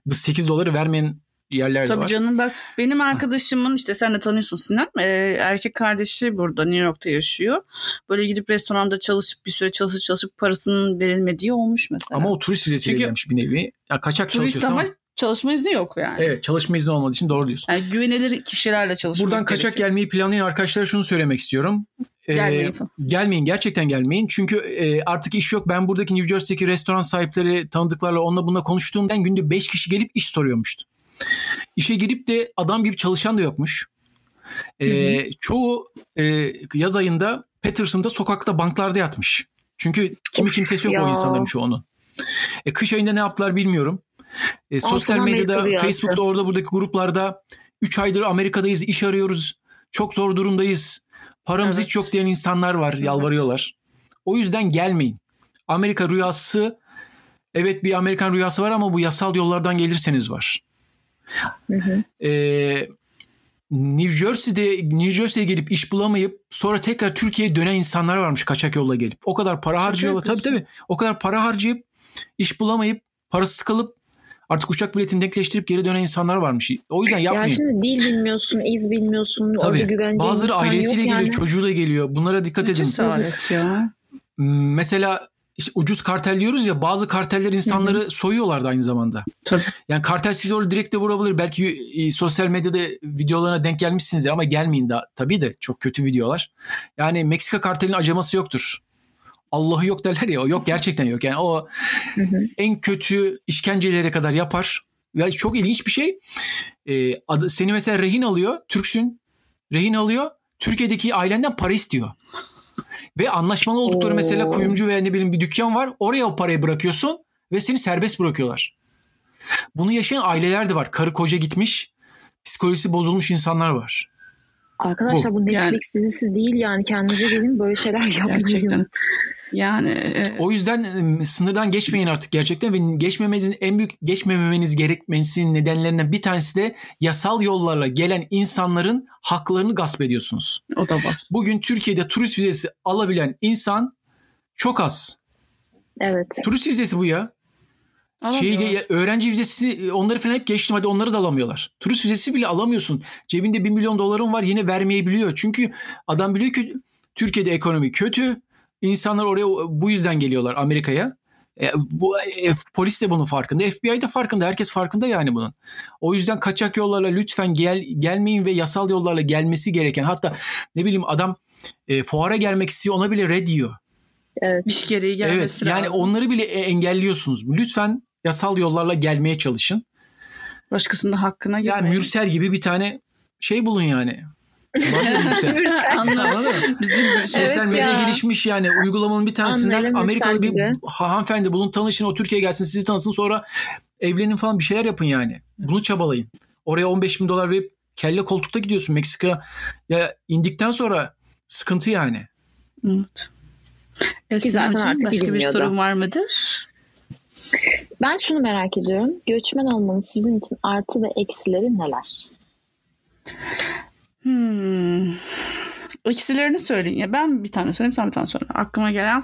Bu 8 doları vermeyen yerler de Tabii var. canım bak benim arkadaşımın işte sen de tanıyorsun Sinem e, erkek kardeşi burada New York'ta yaşıyor. Böyle gidip restoranda çalışıp bir süre çalışıp çalışıp parasının verilmediği olmuş mesela. Ama o turist vizesiyle Çünkü- gelmiş bir nevi. Ya kaçak Turist çalışıyor ama tamam. Çalışma izni yok yani. Evet çalışma izni olmadığı için doğru diyorsun. Yani güvenilir kişilerle çalışmak Buradan kaçak gerekiyor. gelmeyi planlayan arkadaşlara şunu söylemek istiyorum. Ee, Gelmeyin falan. gelmeyin gerçekten gelmeyin. Çünkü e, artık iş yok. Ben buradaki New Jersey'deki restoran sahipleri tanıdıklarla onunla bununla konuştuğumdan günde 5 kişi gelip iş soruyormuştu. İşe girip de adam gibi çalışan da yokmuş. Ee, Çoğu e, yaz ayında Patterson'da sokakta banklarda yatmış. Çünkü kimi kimsesi yok ya. o insanların çoğunun. E, kış ayında ne yaptılar bilmiyorum. E, sosyal medyada. Facebook'ta orada buradaki gruplarda 3 aydır Amerika'dayız, iş arıyoruz. Çok zor durumdayız. Paramız Evet. hiç yok diyen insanlar var, Evet. yalvarıyorlar. O yüzden gelmeyin. Amerika rüyası evet bir Amerikan rüyası var ama bu yasal yollardan gelirseniz var. Hı hı. Ee, New Jersey'de New Jersey'ye gelip iş bulamayıp sonra tekrar Türkiye'ye dönen insanlar varmış kaçak yolla gelip. O kadar para harcıyorlar. Tabii tabii. O kadar para harcayıp iş bulamayıp parasız kalıp artık uçak biletini denkleştirip geri dönen insanlar varmış. O yüzden yapmayın. Ya şimdi dil bilmiyorsun, iz bilmiyorsun, orada Tabii. güvendiğin Bazıları ailesiyle geliyor, yani. çocuğu da geliyor. Bunlara dikkat edin. ya. Hmm, Mesela işte ucuz kartel diyoruz ya bazı karteller insanları soyuyorlar da aynı zamanda. Tabii. Yani kartel sizi orada direkt de vurabilir. Belki e, sosyal medyada videolarına denk gelmişsinizdir ama gelmeyin daha. Tabii de çok kötü videolar. Yani Meksika kartelinin acıması yoktur. Allah'ı yok derler ya o yok gerçekten yok. Yani o en kötü işkencelere kadar yapar. Ya çok ilginç bir şey. Ee, adı- seni mesela rehin alıyor. Türksün. Rehin alıyor. Türkiye'deki ailenden para istiyor. Ve anlaşmalı oldukları Oo. mesela kuyumcu veya ne bileyim bir dükkan var. Oraya o parayı bırakıyorsun ve seni serbest bırakıyorlar. Bunu yaşayan aileler de var. Karı koca gitmiş. Psikolojisi bozulmuş insanlar var. Arkadaşlar bu, Netflix dizisi değil yani kendinize gelin böyle şeyler yapmayın. Gerçekten. Yani e, O yüzden e, sınırdan geçmeyin artık gerçekten ve geçmemenizin en büyük geçmemeniz gerekmesinin nedenlerinden bir tanesi de yasal yollarla gelen insanların haklarını gasp ediyorsunuz. o da var. Bugün Türkiye'de turist vizesi alabilen insan çok az. Evet. Turist vizesi bu ya. Şey, Alamıyorlar. öğrenci vizesi onları falan hep geçtim hadi onları da alamıyorlar. Turist vizesi bile alamıyorsun. Cebinde 1 milyon doların var yine vermeyebiliyor. Çünkü adam biliyor ki Türkiye'de ekonomi kötü. İnsanlar oraya bu yüzden geliyorlar Amerika'ya. E, bu e, polis de bunun farkında. FBI de farkında. Herkes farkında yani bunun. O yüzden kaçak yollarla lütfen gel gelmeyin ve yasal yollarla gelmesi gereken hatta ne bileyim adam e, fuara gelmek istiyor ona bile red diyor. Evet. İş gereği Evet gelmesi yani lazım. onları bile e- engelliyorsunuz. Lütfen yasal yollarla gelmeye çalışın. Başkasının da hakkına Ya girmeyin. Mürsel gibi bir tane şey bulun yani. Anladım. Bizim şey. Sosyal Evet medya ya. gelişmiş yani uygulamanın bir tanesinden Anlayalım Amerikalı bir gibi. ha- hanımefendi bulun tanışın o Türkiye'ye gelsin sizi tanısın sonra evlenin falan bir şeyler yapın yani. Bunu çabalayın. Oraya 15 bin dolar verip kelle koltukta gidiyorsun Meksika. Ya indikten sonra sıkıntı yani. Evet. Evet, artık başka bir sorun var mıdır? Ben şunu merak ediyorum. Göçmen olmanın sizin için artı ve eksileri neler? Hmm. Eksilerini söyleyin. Ya ben bir tane söyleyeyim sen bir tane söyle. Aklıma gelen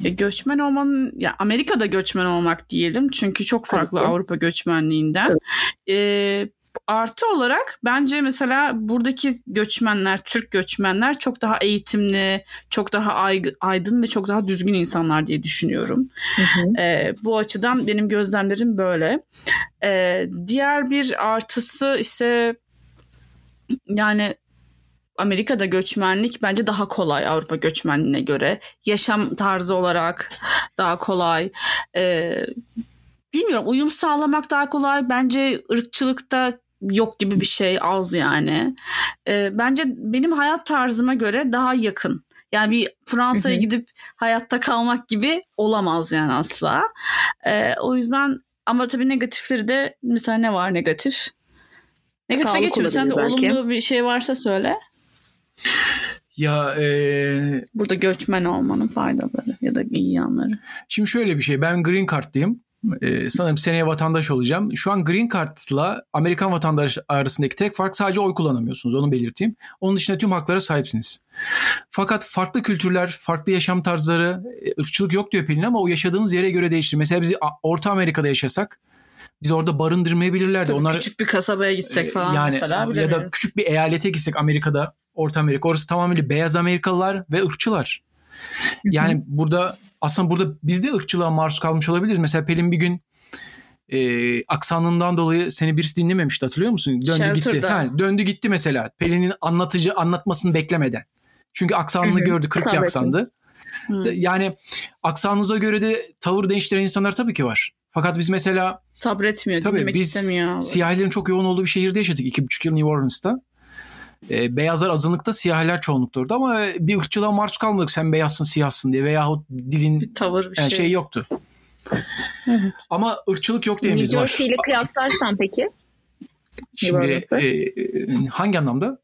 ya göçmen olmanın ya Amerika'da göçmen olmak diyelim. Çünkü çok farklı. Avrupa göçmenliğinden. Ee, Artı olarak bence mesela buradaki göçmenler, Türk göçmenler çok daha eğitimli, çok daha aydın ve çok daha düzgün insanlar diye düşünüyorum. Hı hı. E, bu açıdan benim gözlemlerim böyle. E, diğer bir artısı ise yani Amerika'da göçmenlik bence daha kolay Avrupa göçmenliğine göre. Yaşam tarzı olarak daha kolay. Ee, bilmiyorum uyum sağlamak daha kolay. Bence ırkçılıkta yok gibi bir şey az yani. Ee, bence benim hayat tarzıma göre daha yakın. Yani bir Fransa'ya gidip hayatta kalmak gibi olamaz yani asla. Ee, o yüzden ama tabii negatifleri de mesela ne var negatif? Negatife geçmiyor. Sen de belki. olumlu bir şey varsa söyle. Ya e... burada göçmen olmanın faydaları ya da iyi yanları. Şimdi şöyle bir şey. Ben green card'lıyım. Ee, sanırım seneye vatandaş olacağım. Şu an Green Card'la Amerikan vatandaş arasındaki tek fark sadece oy kullanamıyorsunuz. Onu belirteyim. Onun dışında tüm haklara sahipsiniz. Fakat farklı kültürler, farklı yaşam tarzları, e, ırkçılık yok diyor Pelin ama o yaşadığınız yere göre değişir. Mesela biz Orta Amerika'da yaşasak biz orada barındırmayabilirlerdi. Tabii Onlar küçük bir kasabaya gitsek falan yani, mesela. Ya da küçük bir eyalete gitsek Amerika'da, Orta Amerika. Orası tamamıyla beyaz Amerikalılar ve ırkçılar. Yani burada aslında burada biz de ırkçılığa maruz kalmış olabiliriz. Mesela Pelin bir gün e, aksanından dolayı seni birisi dinlememişti hatırlıyor musun? Döndü Shelter'da. gitti. Ha, döndü gitti mesela. Pelin'in anlatıcı anlatmasını beklemeden. Çünkü aksanını gördü. Kırık bir aksandı. Hı. Yani aksanınıza göre de tavır değiştiren insanlar tabii ki var. Fakat biz mesela sabretmiyor, tabii dinlemek biz istemiyor. Siyahilerin çok yoğun olduğu bir şehirde yaşadık. iki buçuk yıl New Orleans'ta. E, beyazlar azınlıkta, siyahiler çoğunlukta orada ama bir ırkçılığa maruz kalmadık sen beyazsın, siyahsın diye veyahut dilin bir tavır bir yani şey. şey yoktu. Evet. Ama ırkçılık yok diyemeyiz. New Jersey ile kıyaslarsan peki? Şimdi e, hangi anlamda?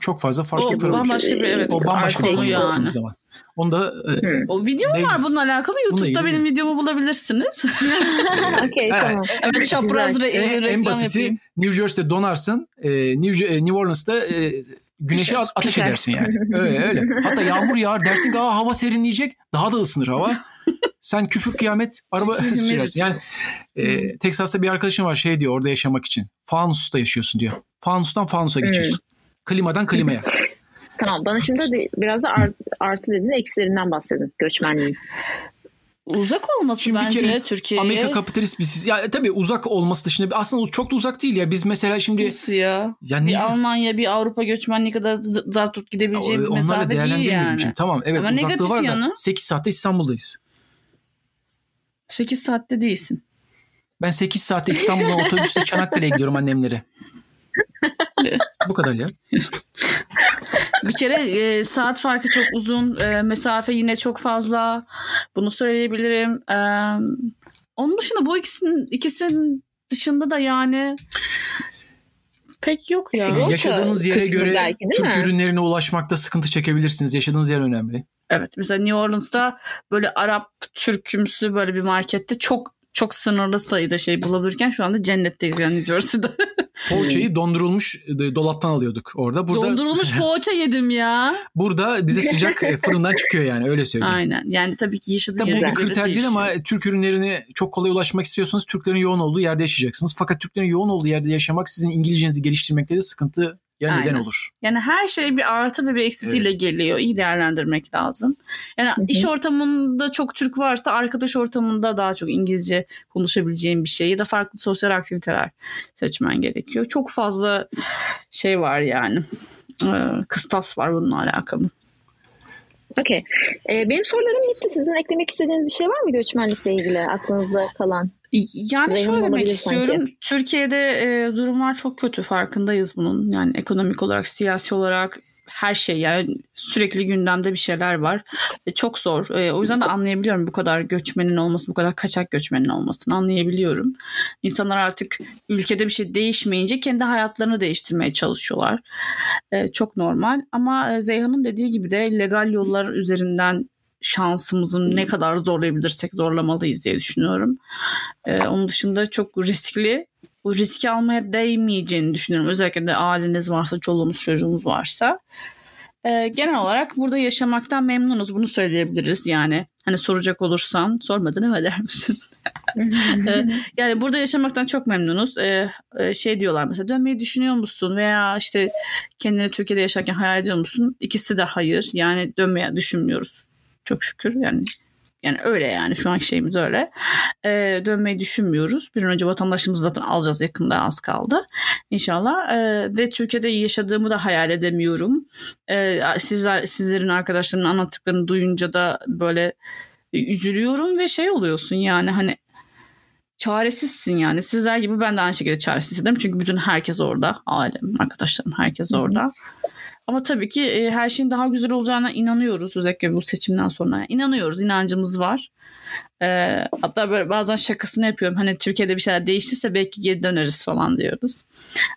Çok fazla farklılıklar var. O bambaşka bir evet. O bambaşka bir konu yani. zaman. Onu da hmm. o video mu var bununla alakalı? YouTube'da benim videomu bulabilirsiniz. Okey tamam. Evet çapraz re- en, en basiti yapayım. New Jersey'de donarsın. E, New, e, New Orleans'ta e, güneşe a- ateş edersin yani. Öyle öyle. Hatta yağmur yağar dersin ki Aa, hava serinleyecek. Daha da ısınır hava. Sen küfür kıyamet araba sürersin. Yani e, Texas'ta bir arkadaşım var şey diyor orada yaşamak için. Fanusta yaşıyorsun diyor. Fanustan fanusa geçiyorsun. Hmm. Klimadan klimaya. Tamam bana şimdi biraz da art, artı dediğin eksilerinden bahsedin göçmenliğin. Uzak olması Şimdi bence Türkiye'ye. Amerika kapitalist bir ya e, tabii uzak olması dışında aslında çok da uzak değil ya. Biz mesela şimdi Nasıl ya? ya bir Almanya bir Avrupa göçmenliği kadar zart gidebileceği bir mesafe değil yani. Şey. Tamam evet Ama uzaklığı var yanı, da 8 saatte İstanbul'dayız. 8 saatte değilsin. Ben 8 saatte İstanbul'dan otobüste Çanakkale'ye gidiyorum annemlere. Bu kadar ya. bir kere e, saat farkı çok uzun. E, mesafe yine çok fazla. Bunu söyleyebilirim. E, onun dışında bu ikisinin ikisinin dışında da yani pek yok ya. Sigorta Yaşadığınız yere göre belki, Türk mi? ürünlerine ulaşmakta sıkıntı çekebilirsiniz. Yaşadığınız yer önemli. Evet mesela New Orleans'ta böyle Arap Türkümsü böyle bir markette çok çok sınırlı sayıda şey bulabilirken şu anda cennetteyiz yani New Jersey'de. Poğaçayı dondurulmuş e, dolaptan alıyorduk orada. Burada, dondurulmuş poğaça yedim ya. Burada bize sıcak e, fırından çıkıyor yani öyle söyleyeyim. Aynen yani tabii ki yaşadığın tabii Bu bir kriter değil ama Türk ürünlerini çok kolay ulaşmak istiyorsanız Türklerin yoğun olduğu yerde yaşayacaksınız. Fakat Türklerin yoğun olduğu yerde yaşamak sizin İngilizcenizi geliştirmekte de sıkıntı ya neden olur? Yani her şey bir artı ve bir eksisiyle evet. geliyor. İyi değerlendirmek lazım. Yani Hı-hı. iş ortamında çok Türk varsa arkadaş ortamında daha çok İngilizce konuşabileceğin bir şey ya da farklı sosyal aktiviteler seçmen gerekiyor. Çok fazla şey var yani. Ee, kıstas var bununla alakalı. Okey. Ee, benim sorularım bitti. Sizin eklemek istediğiniz bir şey var mı göçmenlikle ilgili aklınızda kalan? Yani Zengin şöyle demek istiyorum. Sanki. Türkiye'de e, durumlar çok kötü farkındayız bunun. Yani ekonomik olarak, siyasi olarak her şey yani sürekli gündemde bir şeyler var. E, çok zor. E, o yüzden de anlayabiliyorum bu kadar göçmenin olması, bu kadar kaçak göçmenin olmasını anlayabiliyorum. İnsanlar artık ülkede bir şey değişmeyince kendi hayatlarını değiştirmeye çalışıyorlar. E, çok normal ama e, Zeyhan'ın dediği gibi de legal yollar üzerinden şansımızı ne kadar zorlayabilirsek zorlamalıyız diye düşünüyorum. Ee, onun dışında çok riskli. Bu riski almaya değmeyeceğini düşünüyorum. Özellikle de aileniz varsa, çoluğunuz çocuğunuz varsa. E, genel olarak burada yaşamaktan memnunuz. Bunu söyleyebiliriz yani. Hani soracak olursan sormadın ama der misin? E, yani burada yaşamaktan çok memnunuz. Ee, e, şey diyorlar mesela dönmeyi düşünüyor musun? Veya işte kendini Türkiye'de yaşarken hayal ediyor musun? İkisi de hayır. Yani dönmeye düşünmüyoruz. Çok şükür yani yani öyle yani şu an şeyimiz öyle. Ee, dönmeyi düşünmüyoruz. Bir an önce vatandaşımızı zaten alacağız yakında az kaldı. İnşallah. Ee, ve Türkiye'de yaşadığımı da hayal edemiyorum. Ee, sizler sizlerin arkadaşlarının anlattıklarını duyunca da böyle üzülüyorum ve şey oluyorsun yani hani çaresizsin yani. Sizler gibi ben de aynı şekilde çaresiz hissediyorum. Çünkü bütün herkes orada. Ailem, arkadaşlarım herkes orada. Ama tabii ki e, her şeyin daha güzel olacağına inanıyoruz. Özellikle bu seçimden sonra. İnanıyoruz, inancımız var. E, hatta böyle bazen şakasını yapıyorum. Hani Türkiye'de bir şeyler değişirse belki geri döneriz falan diyoruz.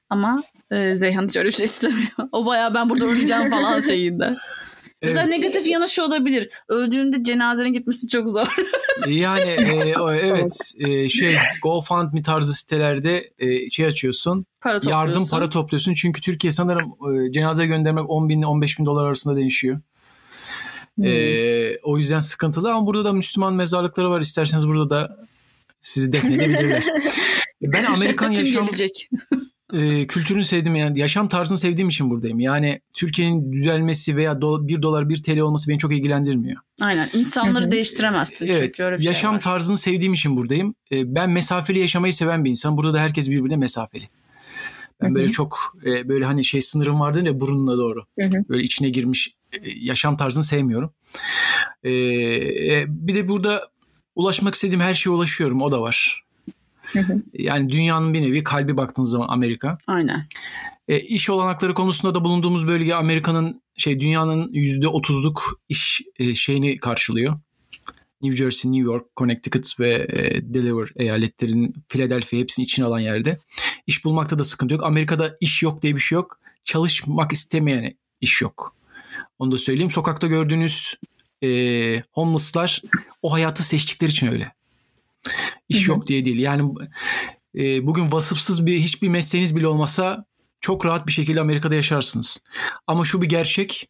Ama e, Zeyhan hiç öyle bir şey istemiyor. O bayağı ben burada öleceğim falan şeyinde. Mesela evet. negatif yanı şu olabilir. Öldüğünde cenazenin gitmesi çok zor. yani e, evet e, şey GoFundMe tarzı sitelerde e, şey açıyorsun. Para yardım para topluyorsun. Çünkü Türkiye sanırım e, cenaze göndermek 10 bin 15 bin dolar arasında değişiyor. Hmm. E, o yüzden sıkıntılı ama burada da Müslüman mezarlıkları var. İsterseniz burada da sizi defnedebilirler. ben Amerikan yaşam gelecek e, kültürünü sevdim yani yaşam tarzını sevdiğim için buradayım. Yani Türkiye'nin düzelmesi veya do, 1 dolar 1 TL olması beni çok ilgilendirmiyor. Aynen insanları değiştiremezsin evet, çünkü öyle bir yaşam şey var. tarzını sevdiğim için buradayım. E, ben mesafeli yaşamayı seven bir insan. Burada da herkes birbirine mesafeli. Ben Hı-hı. böyle çok e, böyle hani şey sınırım vardı ya burnuna doğru. Hı-hı. Böyle içine girmiş e, yaşam tarzını sevmiyorum. E, e, bir de burada ulaşmak istediğim her şeye ulaşıyorum o da var. Yani dünyanın bir nevi kalbi baktığınız zaman Amerika. Aynen. E, iş olanakları konusunda da bulunduğumuz bölge Amerika'nın şey dünyanın yüzde otuzluk iş e, şeyini karşılıyor. New Jersey, New York, Connecticut ve e, Delaware eyaletlerinin Philadelphia hepsini içine alan yerde. İş bulmakta da sıkıntı yok. Amerika'da iş yok diye bir şey yok. Çalışmak istemeyene iş yok. Onu da söyleyeyim. Sokakta gördüğünüz e, homeless'lar o hayatı seçtikleri için öyle. İş yok diye değil. Yani e, bugün vasıfsız bir hiçbir mesleğiniz bile olmasa çok rahat bir şekilde Amerika'da yaşarsınız. Ama şu bir gerçek.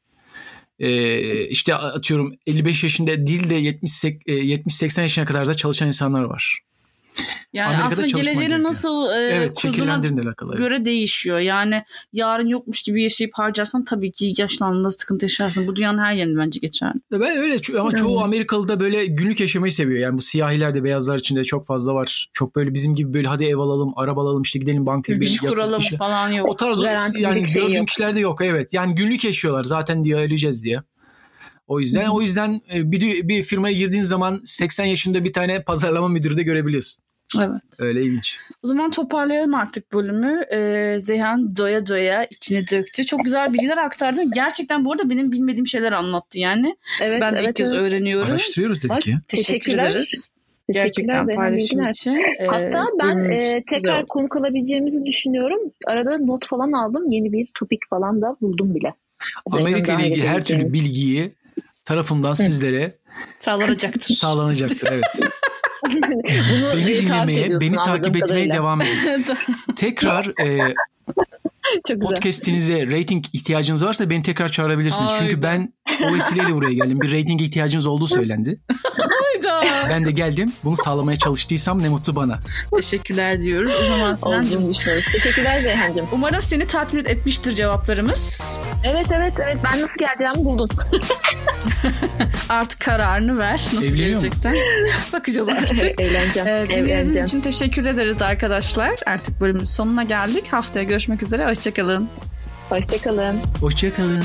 E, işte atıyorum 55 yaşında değil de 70-80 yaşına kadar da çalışan insanlar var. Yani Amerika'da aslında geleceğini nasıl e, evet, alakalı. göre değişiyor. Yani yarın yokmuş gibi yaşayıp harcarsan tabii ki yaşlandığında sıkıntı yaşarsın. Bu dünyanın her yerinde bence geçer. Ben öyle ama çoğu Amerikalı da böyle günlük yaşamayı seviyor. Yani bu siyahiler de beyazlar içinde çok fazla var. Çok böyle bizim gibi böyle hadi ev alalım, araba alalım, işte gidelim bankaya bir iş kuralım işe. falan yok. O tarz yani şey gördüğüm yok. kişilerde yok evet. Yani günlük yaşıyorlar zaten diyor öleceğiz diye. O yüzden o yüzden e, bir bir firmaya girdiğin zaman 80 yaşında bir tane pazarlama müdürü de görebiliyorsun. Evet. Öyle ilginç. O zaman toparlayalım artık bölümü. Ee, Zeyhan doya doya içine döktü. Çok güzel bilgiler aktardı. Gerçekten bu arada benim bilmediğim şeyler anlattı yani. Evet, ben de evet, ilk kez evet. öğreniyorum. Araştırıyoruz dedik ya. Teşekkür ederiz. Gerçekten paylaşım için. Ee, Hatta ben e, tekrar konuk alabileceğimizi düşünüyorum. Arada not falan aldım. Yeni bir topik falan da buldum bile. Amerika ile ilgili her türlü bilgiyi tarafından sizlere sağlanacaktır. Sağlanacaktır evet. beni dinlemeye, beni takip etmeye devam edin. Tekrar e, podcast'inize rating ihtiyacınız varsa beni tekrar çağırabilirsiniz. Ay Çünkü ben o vesileyle buraya geldim. Bir rating ihtiyacınız olduğu söylendi. Hayda. Ben de geldim. Bunu sağlamaya çalıştıysam ne mutlu bana. Teşekkürler diyoruz. O zaman Sinancığım. Teşekkürler Zeyhan'cığım. Umarım seni tatmin etmiştir cevaplarımız. Evet evet evet. Ben nasıl geleceğimi buldum. artık kararını ver. Nasıl Evleniyor geleceksen. Bakacağız artık. Eğleneceğim. Ee, dinlediğiniz için teşekkür ederiz arkadaşlar. Artık bölümün sonuna geldik. Haftaya görüşmek üzere. Hoşçakalın. Hoşçakalın. Hoşçakalın.